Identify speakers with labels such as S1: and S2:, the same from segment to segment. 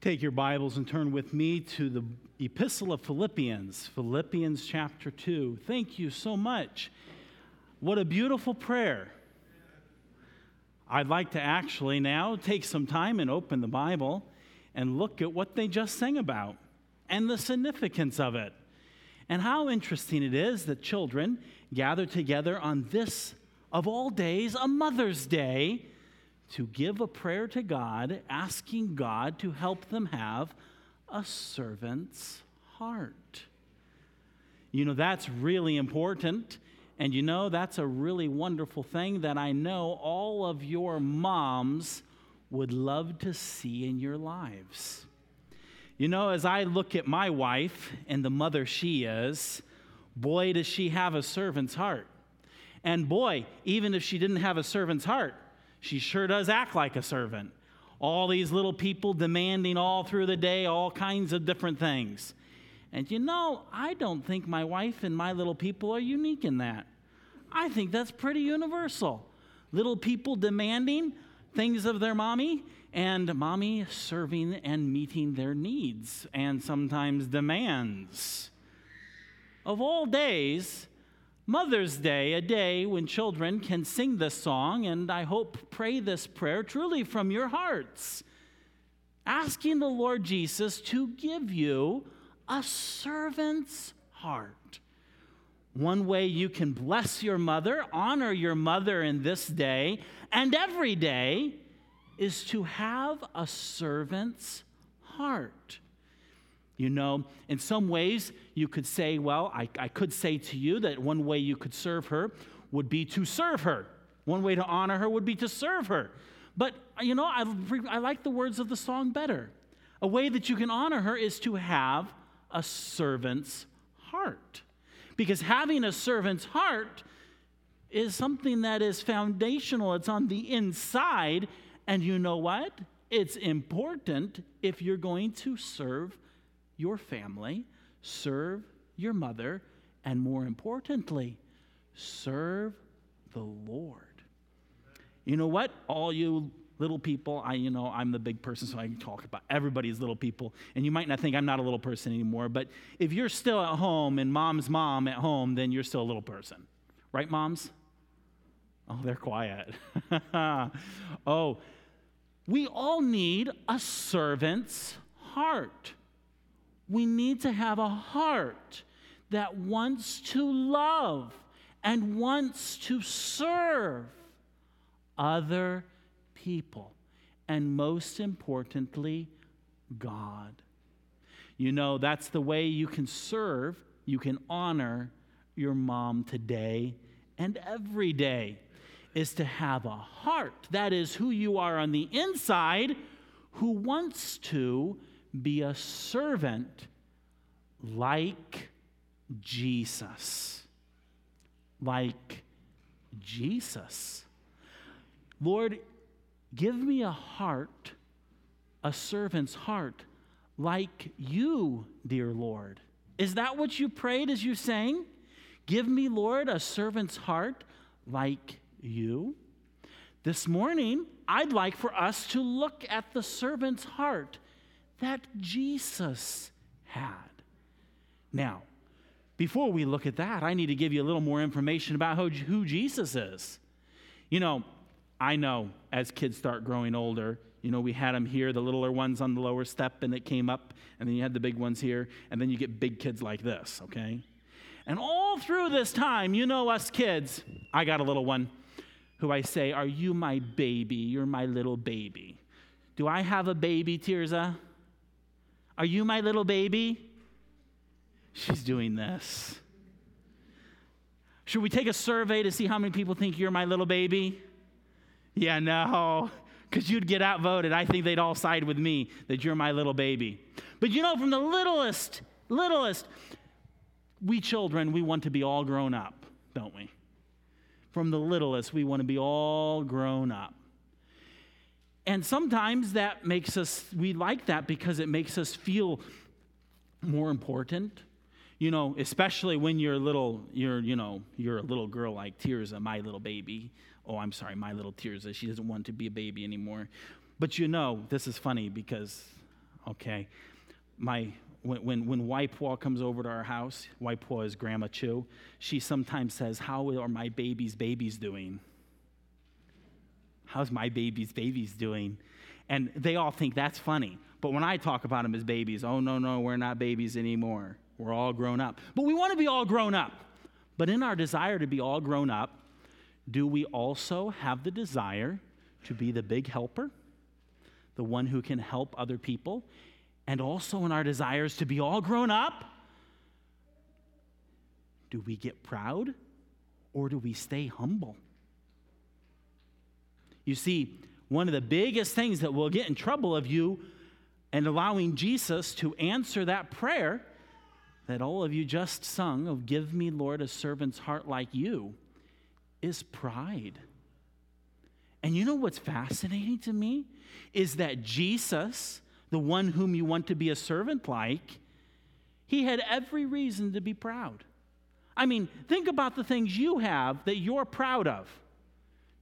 S1: Take your Bibles and turn with me to the Epistle of Philippians, Philippians chapter 2. Thank you so much. What a beautiful prayer. I'd like to actually now take some time and open the Bible and look at what they just sang about and the significance of it. And how interesting it is that children gather together on this, of all days, a Mother's Day to give a prayer to God, asking God to help them have a servant's heart. You know, that's really important. And you know, that's a really wonderful thing that I know all of your moms would love to see in your lives. You know, as I look at my wife and the mother she is, boy, does she have a servant's heart. And boy, even if she didn't have a servant's heart, she sure does act like a servant. All these little people demanding all through the day all kinds of different things. And you know, I don't think my wife and my little people are unique in that. I think that's pretty universal. Little people demanding things of their mommy, and mommy serving and meeting their needs and sometimes demands. Of all days, Mother's Day, a day when children can sing this song, and I hope pray this prayer truly from your hearts, asking the Lord Jesus to give you a servant's heart. One way you can bless your mother, honor your mother in this day and every day, is to have a servant's heart. You know, in some ways, you could say, well, I, I could say to you that one way you could serve her would be to serve her. One way to honor her would be to serve her. But, you know, I, I like the words of the song better. A way that you can honor her is to have a servant's heart. Because having a servant's heart is something that is foundational, it's on the inside. And you know what? It's important if you're going to serve your family, serve your mother, and more importantly, serve the Lord. You know what? All you little people, I you know, I'm the big person so I can talk about everybody's little people. And you might not think I'm not a little person anymore, but if you're still at home and mom's mom at home, then you're still a little person. Right, moms? Oh, they're quiet. oh, we all need a servant's heart we need to have a heart that wants to love and wants to serve other people. And most importantly, God. You know, that's the way you can serve, you can honor your mom today and every day, is to have a heart. That is who you are on the inside, who wants to be a servant like Jesus. Like Jesus. Lord, give me a heart, a servant's heart, like you, dear Lord. Is that what you prayed as you sang? Give me, Lord, a servant's heart like you. This morning, I'd like for us to look at the servant's heart that Jesus had. Now, before we look at that, I need to give you a little more information about who, Jesus is. You know, I know as kids start growing older, you know, we had them here, the littler ones on the lower step, and it came up, and then you had the big ones here, and then you get big kids like this, okay? And all through this time, you know, us kids, I got a little one who I say, Are you my baby? You're my little baby. Do I have a baby, Tirza? Are you my little baby? She's doing this. Should we take a survey to see how many people think you're my little baby? Yeah, no, because you'd get outvoted. I think they'd all side with me that you're my little baby. But you know, from the littlest, littlest, we children, we want to be all grown up, don't we? From the littlest, we want to be all grown up. And sometimes that makes us, we like that because it makes us feel more important. You know, especially when you're a little, you're, you know, you're a little girl like Tirza, my little baby. Oh, I'm sorry, my little Tirza. She doesn't want to be a baby anymore. But you know, this is funny because okay? My, when, when, when Waipoa comes over to our house, Waipoa is Grandma Chu, she sometimes says, How are my baby's babies doing? How's my baby's babies doing? And they all think that's funny. But when I talk about them as babies, oh, no, no, we're not babies anymore. We're all grown up. But we want to be all grown up. But in our desire to be all grown up, do we also have the desire to be the big helper, the one who can help other people? And also in our desires to be all grown up, do we get proud or do we stay humble? You see, one of the biggest things that will get in trouble of you and allowing Jesus to answer that prayer that all of you just sung of Give me, Lord, a servant's heart like you is pride. And you know what's fascinating to me? Is that Jesus, the one whom you want to be a servant like, he had every reason to be proud. I mean, think about the things you have that you're proud of.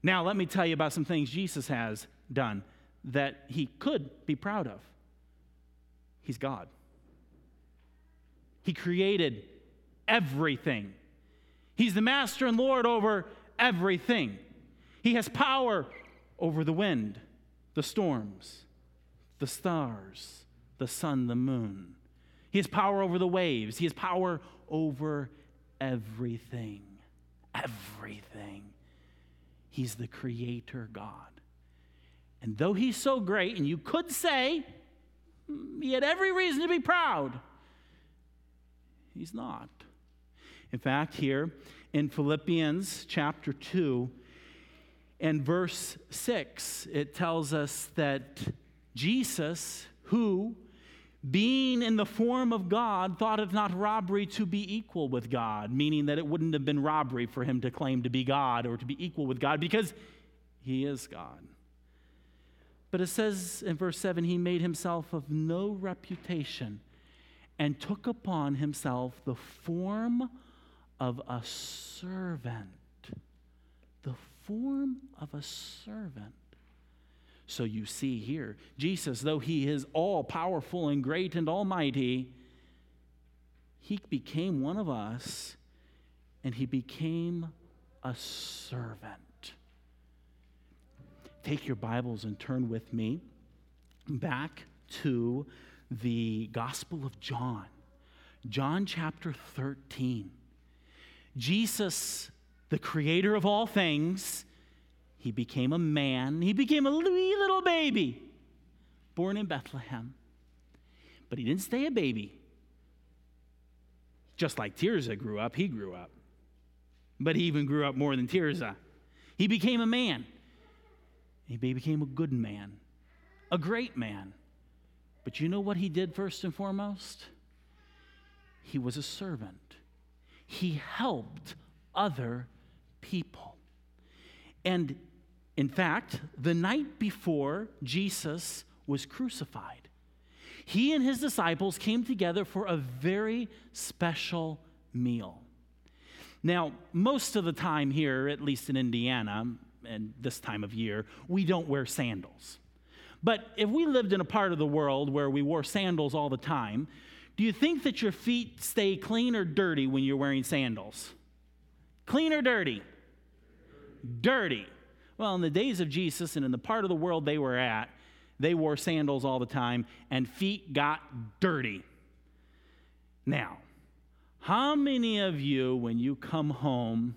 S1: Now, let me tell you about some things Jesus has done that he could be proud of. He's God. He created everything. He's the master and Lord over everything. He has power over the wind, the storms, the stars, the sun, the moon. He has power over the waves. He has power over everything. Everything. He's the creator God. And though he's so great, and you could say mm, he had every reason to be proud, he's not. In fact, here in Philippians chapter 2 and verse 6, it tells us that Jesus, who being in the form of God, thought it not robbery to be equal with God, meaning that it wouldn't have been robbery for him to claim to be God or to be equal with God because he is God. But it says in verse 7 he made himself of no reputation and took upon himself the form of a servant. The form of a servant. So you see here, Jesus, though he is all powerful and great and almighty, he became one of us and he became a servant. Take your Bibles and turn with me back to the Gospel of John, John chapter 13. Jesus, the creator of all things, he became a man. He became a wee little baby born in Bethlehem. But he didn't stay a baby. Just like Tirzah grew up, he grew up. But he even grew up more than Tirzah. He became a man. He became a good man, a great man. But you know what he did first and foremost? He was a servant. He helped other people. And in fact, the night before Jesus was crucified, he and his disciples came together for a very special meal. Now, most of the time here, at least in Indiana, and this time of year, we don't wear sandals. But if we lived in a part of the world where we wore sandals all the time, do you think that your feet stay clean or dirty when you're wearing sandals? Clean or dirty? Dirty. Well, in the days of Jesus and in the part of the world they were at, they wore sandals all the time and feet got dirty. Now, how many of you, when you come home,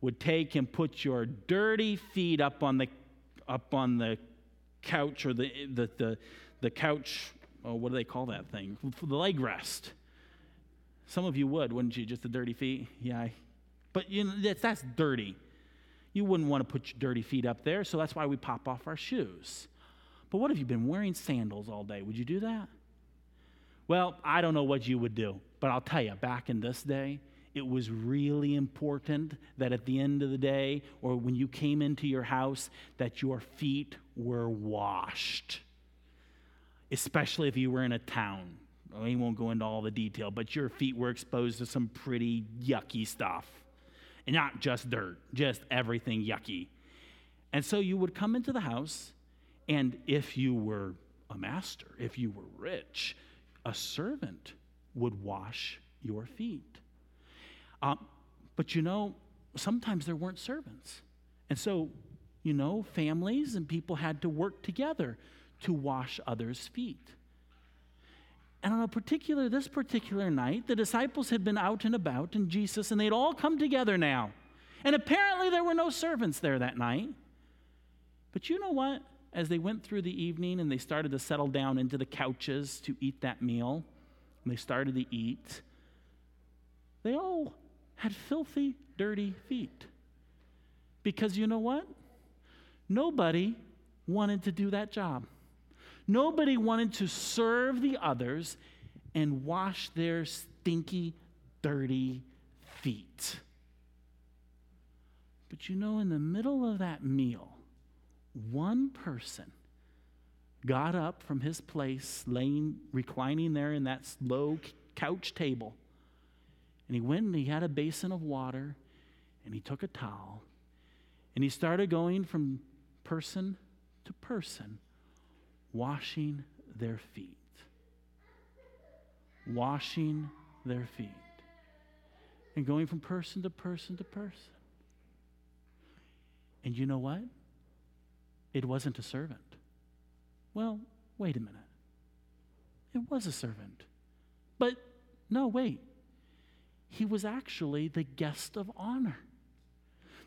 S1: would take and put your dirty feet up on the, up on the couch or the, the, the, the couch, oh, what do they call that thing? The leg rest. Some of you would, wouldn't you? Just the dirty feet? Yeah. But you know, that's, that's dirty. You wouldn't want to put your dirty feet up there, so that's why we pop off our shoes. But what if you've been wearing sandals all day? Would you do that? Well, I don't know what you would do, but I'll tell you, back in this day, it was really important that at the end of the day or when you came into your house that your feet were washed especially if you were in a town we won't go into all the detail but your feet were exposed to some pretty yucky stuff and not just dirt, just everything yucky. And so you would come into the house, and if you were a master. If you were rich, a servant would wash your feet. Um, but you know, sometimes there weren't servants. And so, you know, families and people had to work together to wash others' feet. And on a particular, this particular night, the disciples had been out and about, and Jesus, and they'd all come together now. And apparently there were no servants there that night. But you know what? As they went through the evening and they started to settle down into the couches to eat that meal, and they started to eat, they all had filthy, dirty feet. Because you know what? Nobody wanted to do that job. Nobody wanted to serve the others and wash their stinky, dirty feet. But you know, in the middle of that meal, one person got up from his place, laying, reclining there in that low couch table, and he went and he had a basin of water, and he took a towel, and he started going from person to person washing their feet. Washing their feet. And going from person to person to person. And you know what? It wasn't a servant. Well, wait a minute. It was a servant. But no, wait. He was actually the guest of honor.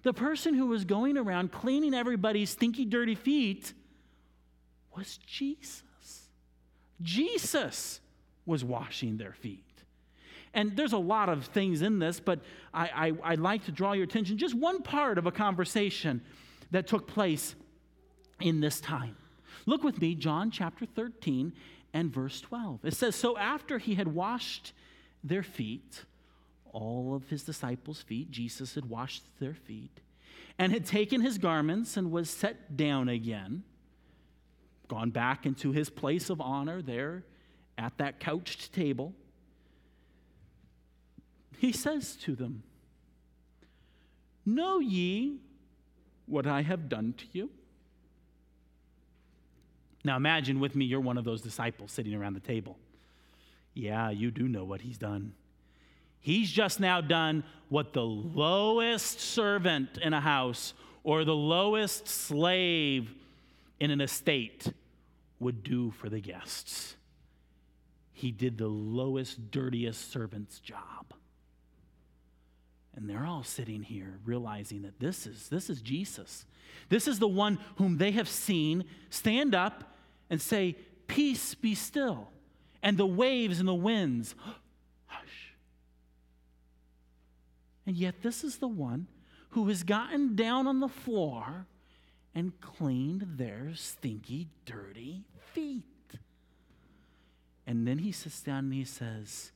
S1: The person who was going around cleaning everybody's stinky, dirty feet was Jesus. Jesus was washing their feet. And there's a lot of things in this, but I, I, would like to draw your attention just one part of a conversation that took place in this time. Look with me, John chapter 13 and verse 12. It says, So after he had washed their feet, all of his disciples' feet, Jesus had washed their feet, and had taken his garments and was set down again gone back into his place of honor there at that couched table, he says to them, Know ye what I have done to you? Now imagine with me, you're one of those disciples sitting around the table. Yeah, you do know what he's done. He's just now done what the lowest servant in a house or the lowest slave in an estate would do for the guests. He did the lowest, dirtiest servant's job. And they're all sitting here realizing that this is, this is Jesus. This is the one whom they have seen stand up and say, Peace be still. And the waves and the winds, hush. And yet, this is the one who has gotten down on the floor and cleaned their stinky, dirty feet. And then he sits down and he says,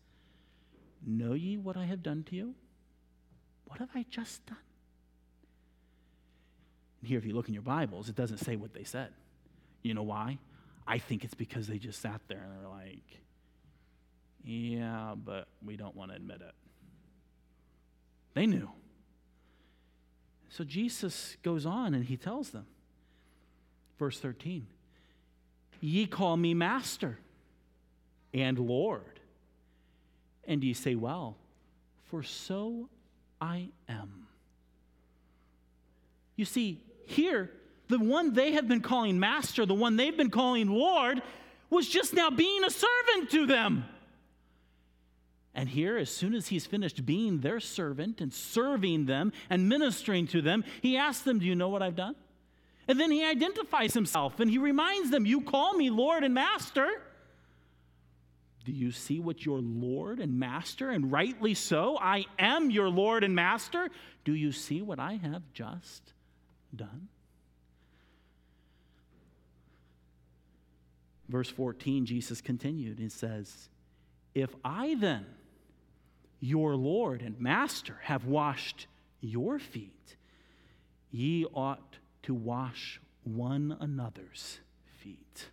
S1: Know ye what I have done to you? What have I just done? And here, if you look in your Bibles, it doesn't say what they said. You know why? I think it's because they just sat there and they're like, Yeah, but we don't want to admit it. They knew. So Jesus goes on and he tells them, verse 13, Ye call me master and Lord. And ye say, Well, for so I am. You see, here, the one they have been calling master, the one they've been calling Lord, was just now being a servant to them. And here, as soon as he's finished being their servant and serving them and ministering to them, he asks them, Do you know what I've done? And then he identifies himself and he reminds them, You call me Lord and Master. Do you see what your Lord and Master, and rightly so, I am your Lord and Master? Do you see what I have just done? Verse 14, Jesus continued and says, If I then, your Lord and Master, have washed your feet, ye ought to wash one another's feet.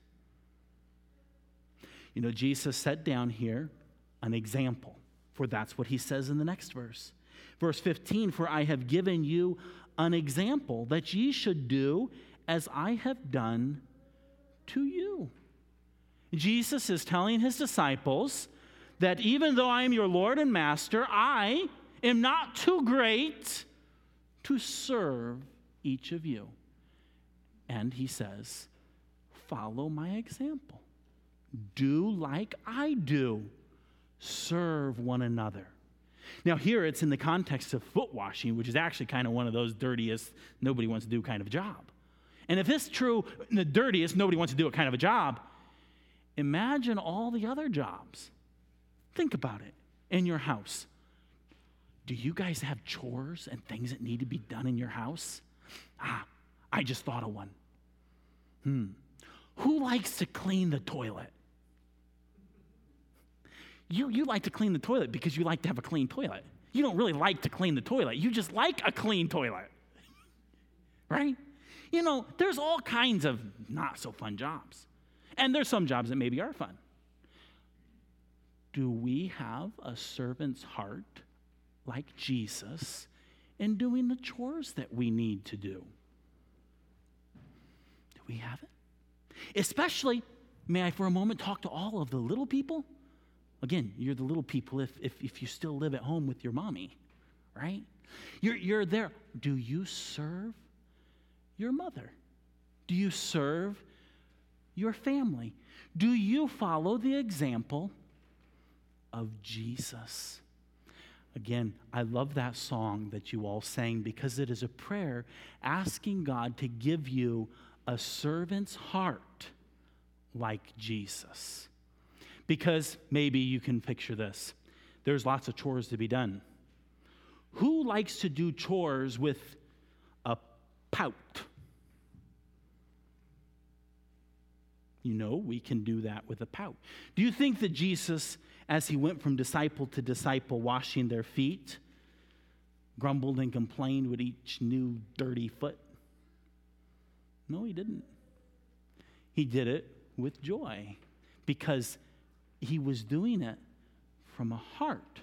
S1: You know, Jesus set down here an example, for that's what he says in the next verse. Verse 15 For I have given you an example that ye should do as I have done to you. Jesus is telling his disciples that even though I am your Lord and Master, I am not too great to serve each of you. And he says, Follow my example. Do like I do. Serve one another. Now, here it's in the context of foot washing, which is actually kind of one of those dirtiest, nobody wants to do kind of job. And if it's true, the dirtiest, nobody wants to do it kind of a job, imagine all the other jobs. Think about it in your house. Do you guys have chores and things that need to be done in your house? Ah, I just thought of one. Hmm. Who likes to clean the toilet? You, you like to clean the toilet because you like to have a clean toilet. You don't really like to clean the toilet. You just like a clean toilet. right? You know, there's all kinds of not so fun jobs. And there's some jobs that maybe are fun. Do we have a servant's heart like Jesus in doing the chores that we need to do? Do we have it? Especially, may I for a moment talk to all of the little people? Again, you're the little people if, if, if you still live at home with your mommy, right? You're, you're there. Do you serve your mother? Do you serve your family? Do you follow the example of Jesus? Again, I love that song that you all sang because it is a prayer asking God to give you a servant's heart like Jesus. Because maybe you can picture this there's lots of chores to be done. Who likes to do chores with a pout? You know, we can do that with a pout. Do you think that Jesus, as he went from disciple to disciple, washing their feet, grumbled and complained with each new dirty foot? No, he didn't. He did it with joy because he was doing it from a heart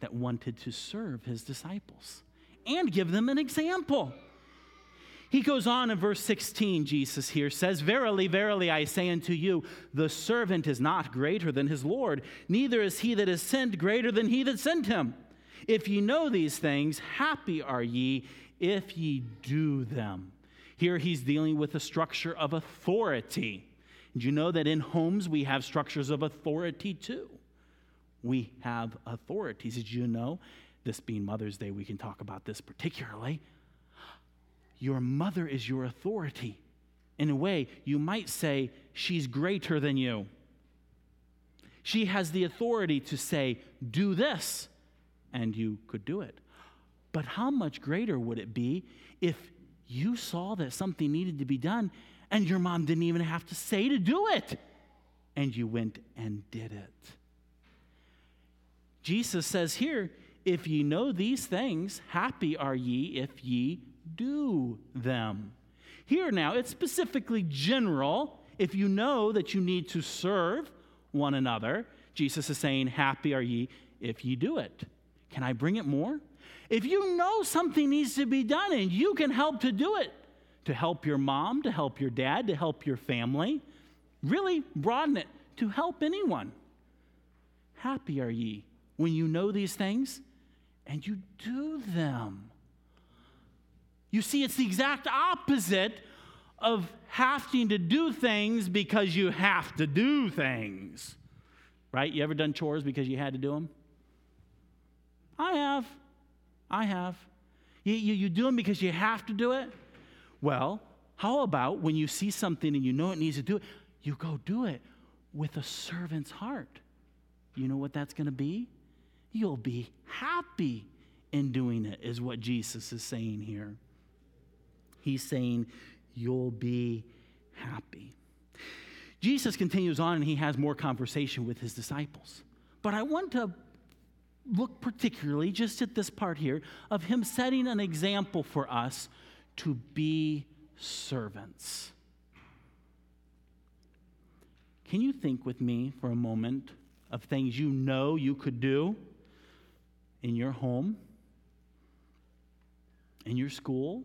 S1: that wanted to serve his disciples and give them an example. He goes on in verse 16, Jesus here says, Verily, verily, I say unto you, the servant is not greater than his Lord, neither is he that is sent greater than he that sent him. If ye know these things, happy are ye if ye do them. Here he's dealing with the structure of authority. Did you know that in homes we have structures of authority too? We have authorities. Did you know? This being Mother's Day, we can talk about this particularly. Your mother is your authority. In a way, you might say she's greater than you. She has the authority to say, do this, and you could do it. But how much greater would it be if you saw that something needed to be done and your mom didn't even have to say to do it. And you went and did it. Jesus says here, if ye know these things, happy are ye if ye do them. Here now, it's specifically general. If you know that you need to serve one another, Jesus is saying, Happy are ye if ye do it. Can I bring it more? If you know something needs to be done and you can help to do it, to help your mom, to help your dad, to help your family. Really broaden it to help anyone. Happy are ye when you know these things and you do them. You see, it's the exact opposite of having to do things because you have to do things. Right? You ever done chores because you had to do them? I have. I have. You, you, you do them because you have to do it? Well, how about when you see something and you know it needs to do it, you go do it with a servant's heart. You know what that's going to be? You'll be happy in doing it, is what Jesus is saying here. He's saying, You'll be happy. Jesus continues on and he has more conversation with his disciples. But I want to look particularly just at this part here of him setting an example for us to be servants. Can you think with me for a moment of things you know you could do in your home, in your school?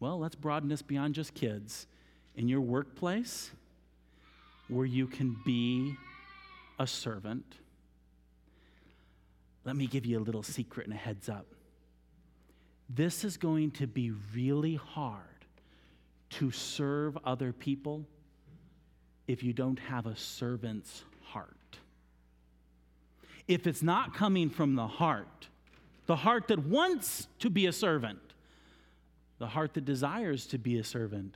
S1: Well, let's broaden this beyond just kids. In your workplace, where you can be a servant. Let me give you a little secret and a heads up. This is going to be really hard to serve other people if you don't have a servant's heart. If it's not coming from the heart, the heart that wants to be a servant, the heart that desires to be a servant,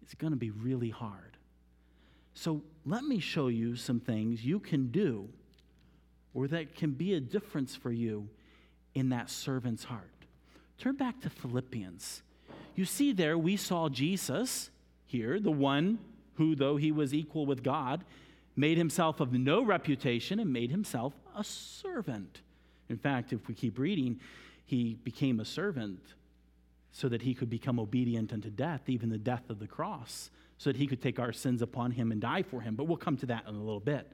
S1: it's going to be really hard. So let me show you some things you can do or that can be a difference for you in that servant's heart. Turn back to Philippians. You see, there we saw Jesus here, the one who, though he was equal with God, made himself of no reputation and made himself a servant. In fact, if we keep reading, he became a servant so that he could become obedient unto death, even the death of the cross, so that he could take our sins upon him and die for him. But we'll come to that in a little bit.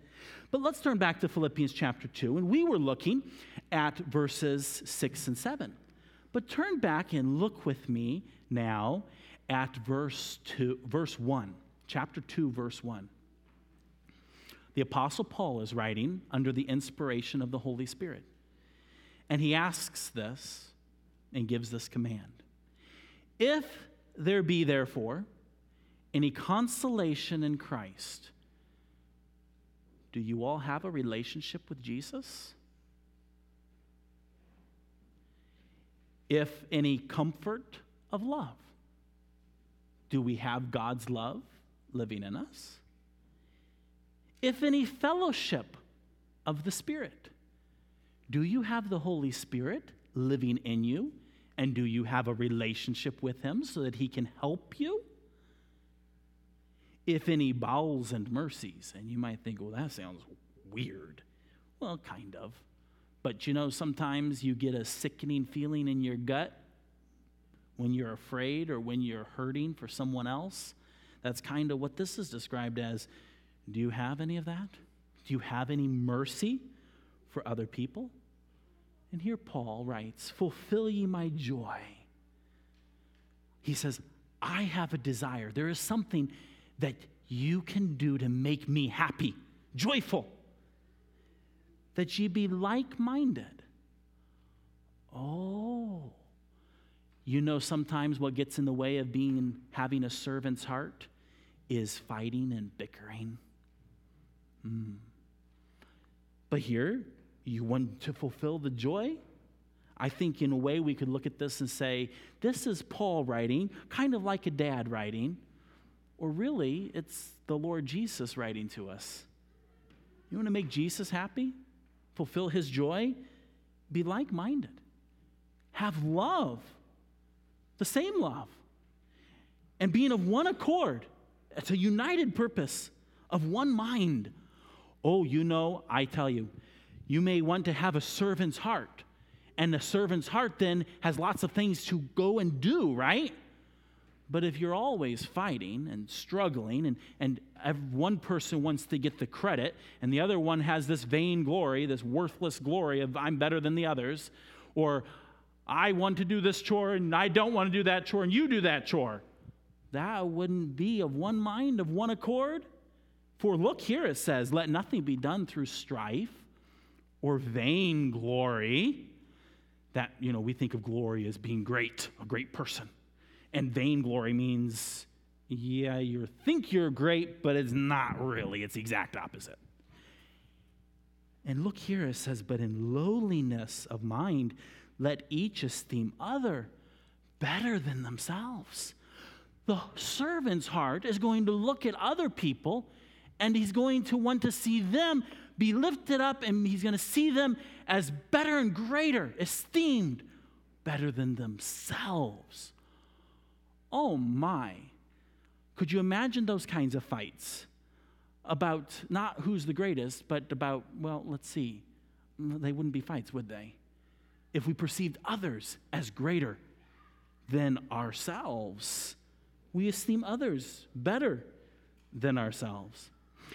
S1: But let's turn back to Philippians chapter 2, and we were looking at verses 6 and 7. But turn back and look with me now at verse 2, verse 1, chapter 2, verse 1. The Apostle Paul is writing under the inspiration of the Holy Spirit. And he asks this and gives this command If there be, therefore, any consolation in Christ, do you all have a relationship with Jesus? If any comfort of love, do we have God's love living in us? If any fellowship of the Spirit, do you have the Holy Spirit living in you? And do you have a relationship with Him so that He can help you? if any bowels and mercies. And you might think, well, that sounds weird. Well, kind of. But you know, sometimes you get a sickening feeling in your gut when you're afraid or when you're hurting for someone else. That's kind of what this is described as. Do you have any of that? Do you have any mercy for other people? And here Paul writes, Fulfill ye my joy. He says, I have a desire. There is something that you can do to make me happy, joyful, that ye be like minded. Oh, you know, sometimes what gets in the way of being having a servant's heart is fighting and bickering. Mm. But here, you want to fulfill the joy? I think, in a way, we could look at this and say, this is Paul writing, kind of like a dad writing or really, it's the Lord Jesus writing to us. You want to make Jesus happy? Fulfill his joy? Be like minded. Have love, the same love. And being of one accord. It's a united purpose of one mind. Oh, you know, I tell you, you may want to have a servant's heart. And the servant's heart then has lots of things to go and do, right? But if you're always fighting and struggling, and, and one person wants to get the credit, and the other one has this vain glory, this worthless glory of I'm better than the others, or I want to do this chore and I don't want to do that chore, and you do that chore, that wouldn't be of one mind, of one accord. For look here, it says, let nothing be done through strife or vain glory. That, you know, we think of glory as being great, a great person. And vainglory means, yeah, you think you're great, but it's not really. It's the exact opposite. And look here, it says, but in lowliness of mind, let each esteem other better than themselves. The servant's heart is going to look at other people and he's going to want to see them be lifted up and he's going to see them as better and greater, esteemed better than themselves. Oh my. Could you imagine those kinds of fights about not who's the greatest, but about, well, let's see. They wouldn't be fights, would they? If we perceived others as greater than ourselves, we esteem others better than ourselves.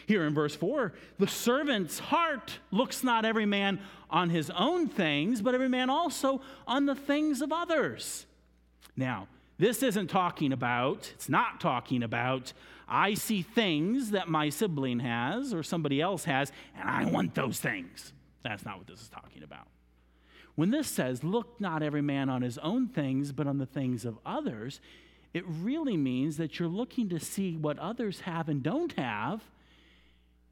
S1: Here in verse 4, the servant's heart looks not every man on his own things, but every man also on the things of others. Now, this isn't talking about, it's not talking about I see things that my sibling has or somebody else has, and I want those things. That's not what this is talking about. When this says, Look not every man on his own things, but on the things of others, it really means that you're looking to see what others have and don't have.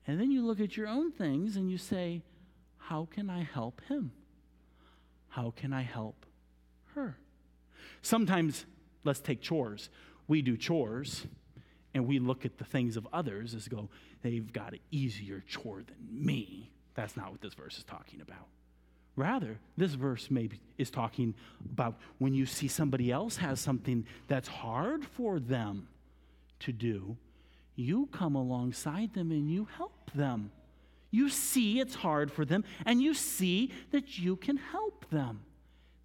S1: And then you look at your own things and you say, How can I help him? How can I help her? Sometimes, let's take chores. We do chores and we look at the things of others as go, they've got an easier chore than me. That's not what this verse is talking about. Rather, this verse maybe is talking about when you see somebody else has something that's hard for them to do, you come alongside them and you help them. You see it's hard for them and you see that you can help them.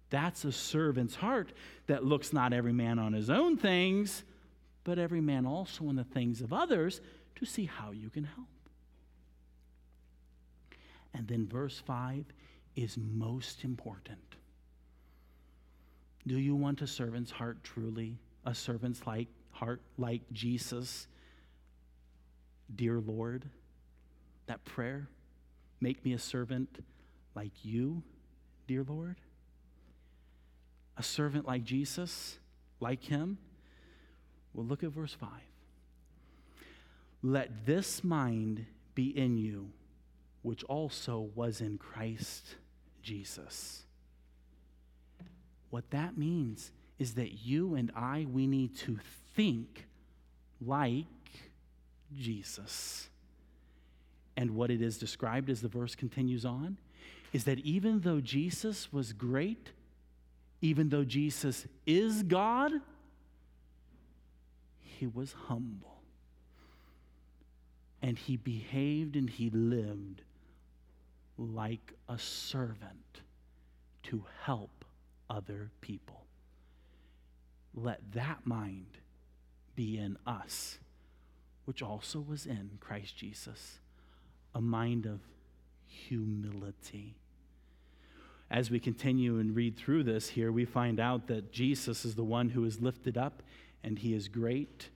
S1: That's a servant's heart that looks not every man on his own things, but every man also on the things of others to see how you can help. And then verse 5 is most important. Do you want a servant's heart truly? A servant's like heart like Jesus? Dear Lord, that prayer, make me a servant like you, dear Lord? A servant like Jesus, like him? Well, look at verse 5. Let this mind be in you, which also was in Christ Jesus. What that means is that you and I, we need to think like Jesus. And what it is described as the verse continues on is that even though Jesus was great, even though Jesus is God, he was humble. And he behaved and he lived like a servant to help other people. Let that mind be in us, which also was in Christ Jesus, a mind of humility. As we continue and read through this here, we find out that Jesus is the one who is lifted up and he is great,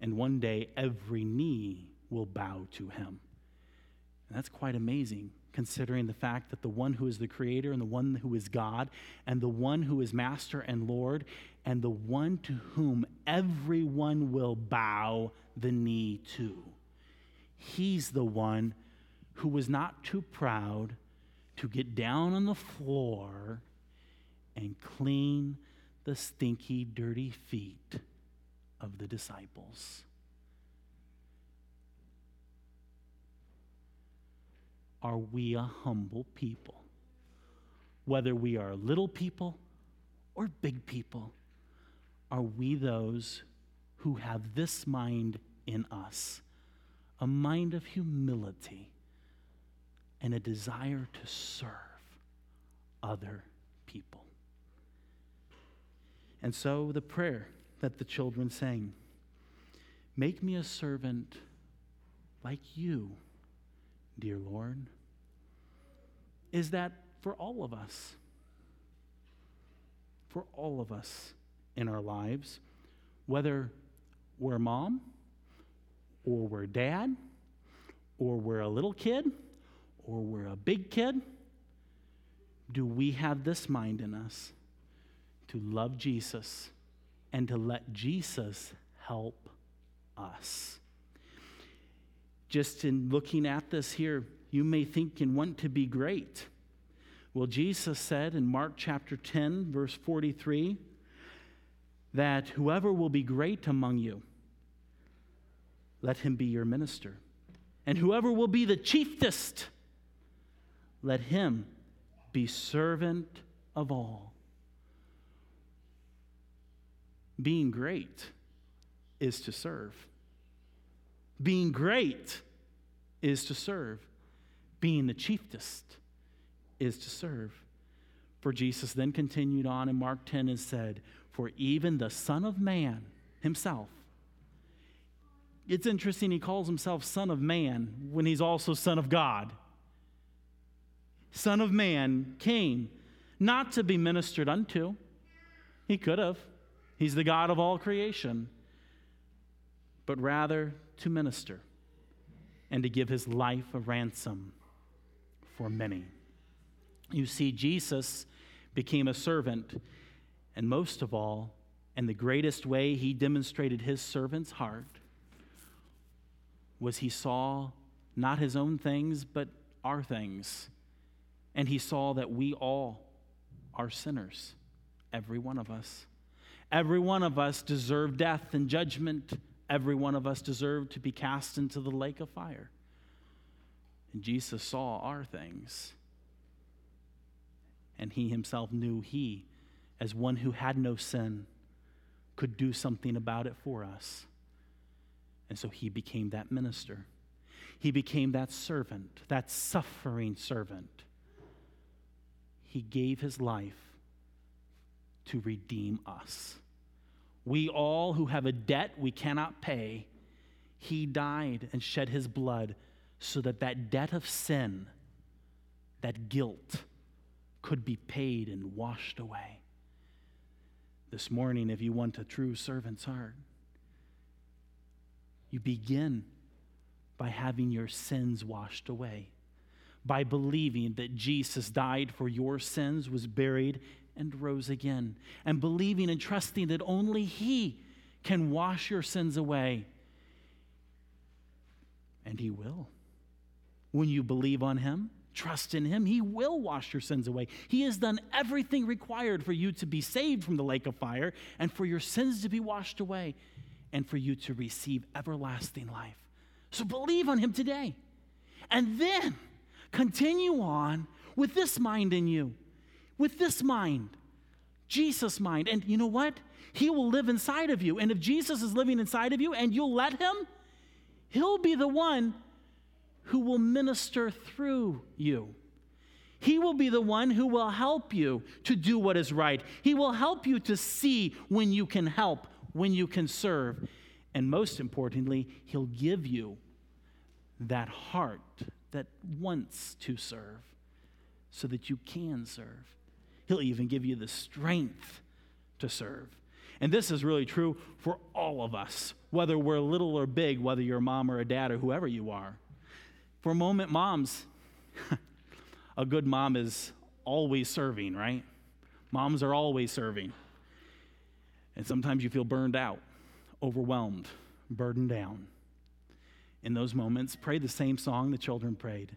S1: and one day every knee will bow to him. And that's quite amazing, considering the fact that the one who is the creator and the one who is God, and the one who is master and Lord, and the one to whom everyone will bow the knee to. He's the one who was not too proud to get down on the floor and clean the stinky, dirty feet of the disciples. Are we a humble people? Whether we are little people or big people, are we those who have this mind in us? A mind of humility and a desire to serve other people. And so the prayer that the children sang. Make me a servant like you, dear Lord. Is that for all of us? For all of us in our lives, whether we're mom, or we're dad, or we're a little kid, or we're a big kid, do we have this mind in us to love Jesus? and to let Jesus help us. Just in looking at this here, you may think and want to be great. Well, Jesus said in Mark chapter 10, verse 43, that whoever will be great among you, let him be your minister. And whoever will be the chiefest, let him be servant of all. Being great is to serve. Being great is to serve. Being the chiefest is to serve. For Jesus then continued on in Mark 10 and said, For even the Son of Man himself, it's interesting he calls himself Son of Man when he's also Son of God. Son of Man came not to be ministered unto. He could have. He's the God of all creation. but rather to minister and to give his life a ransom for many. You see, Jesus became a servant, and most of all, and the greatest way he demonstrated his servant's heart was he saw not his own things, but our things. And he saw that we all are sinners, every one of us. Every one of us deserve death and judgment. Every one of us deserve to be cast into the lake of fire. And Jesus saw our things. And he himself knew he, as one who had no sin, could do something about it for us. And so he became that minister. He became that servant, that suffering servant. He gave his life to redeem us. We all who have a debt we cannot pay, he died and shed his blood so that that debt of sin, that guilt, could be paid and washed away. This morning, if you want a true servant's heart, you begin by having your sins washed away, by believing that Jesus died for your sins, was buried, and rose again, and believing and trusting that only He can wash your sins away. And He will. When you believe on Him, trust in Him, He will wash your sins away. He has done everything required for you to be saved from the lake of fire and for your sins to be washed away and for you to receive everlasting life. So believe on Him today. And then continue on with this mind in you with this mind, Jesus' mind. And you know what? He will live inside of you. And if Jesus is living inside of you and you'll let him, he'll be the one who will minister through you. He will be the one who will help you to do what is right. He will help you to see when you can help, when you can serve. And most importantly, He'll give you that heart that wants to serve so that you can serve. He'll even give you the strength to serve. And this is really true for all of us, whether we're little or big, whether you're a mom or a dad or whoever you are. For a moment, moms, a good mom is always serving, right? Moms are always serving. And sometimes you feel burned out, overwhelmed, burdened down. In those moments, pray the same song the children prayed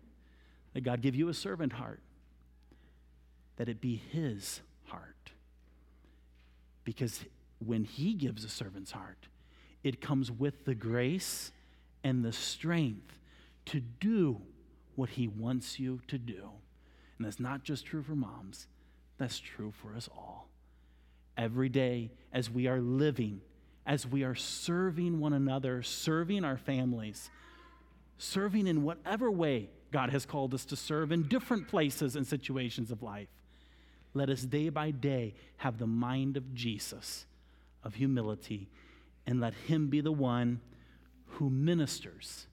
S1: that God give you a servant heart that it be his heart. Because when he gives a servant's heart, it comes with the grace and the strength to do what he wants you to do. And that's not just true for moms, that's true for us all. Every day, as we are living, as we are serving one another, serving our families, serving in whatever way God has called us to serve in different places and situations of life let us day by day have the mind of Jesus, of humility, and let Him be the one who ministers,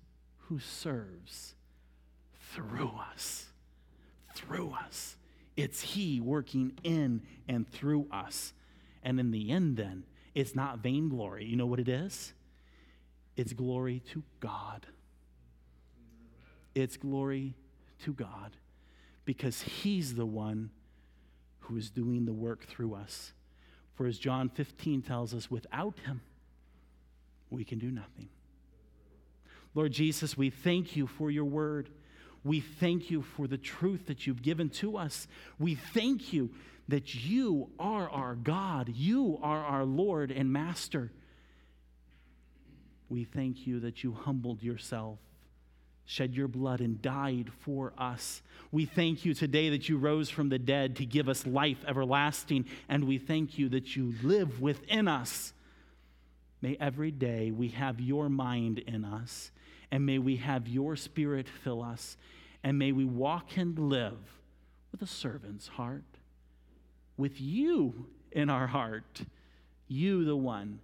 S1: who serves through us. Through us. It's He working in and through us. And in the end, then, it's not vainglory. You know what it is? It's glory to God. It's glory to God because He's the one who is doing the work through us. For as John 15 tells us, without him, we can do nothing. Lord Jesus, we thank you for your word. We thank you for the truth that you've given to us. We thank you that you are our God. You are our Lord and Master. We thank you that you humbled yourself shed your blood and died for us. We thank you today that you rose from the dead to give us life everlasting, and we thank you that you live within us. May every day we have your mind in us, and may we have your spirit fill us, and may we walk and live with a servant's heart, with you in our heart, you, the one,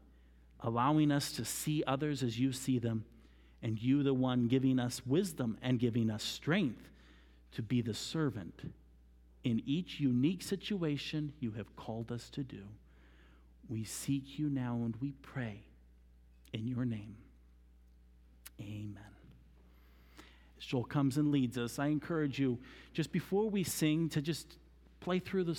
S1: allowing us to see others as you see them and you, the one giving us wisdom and giving us strength to be the servant in each unique situation you have called us to do. We seek you now and we pray in your name. Amen. As Joel comes and leads us, I encourage you, just before we sing, to just play through the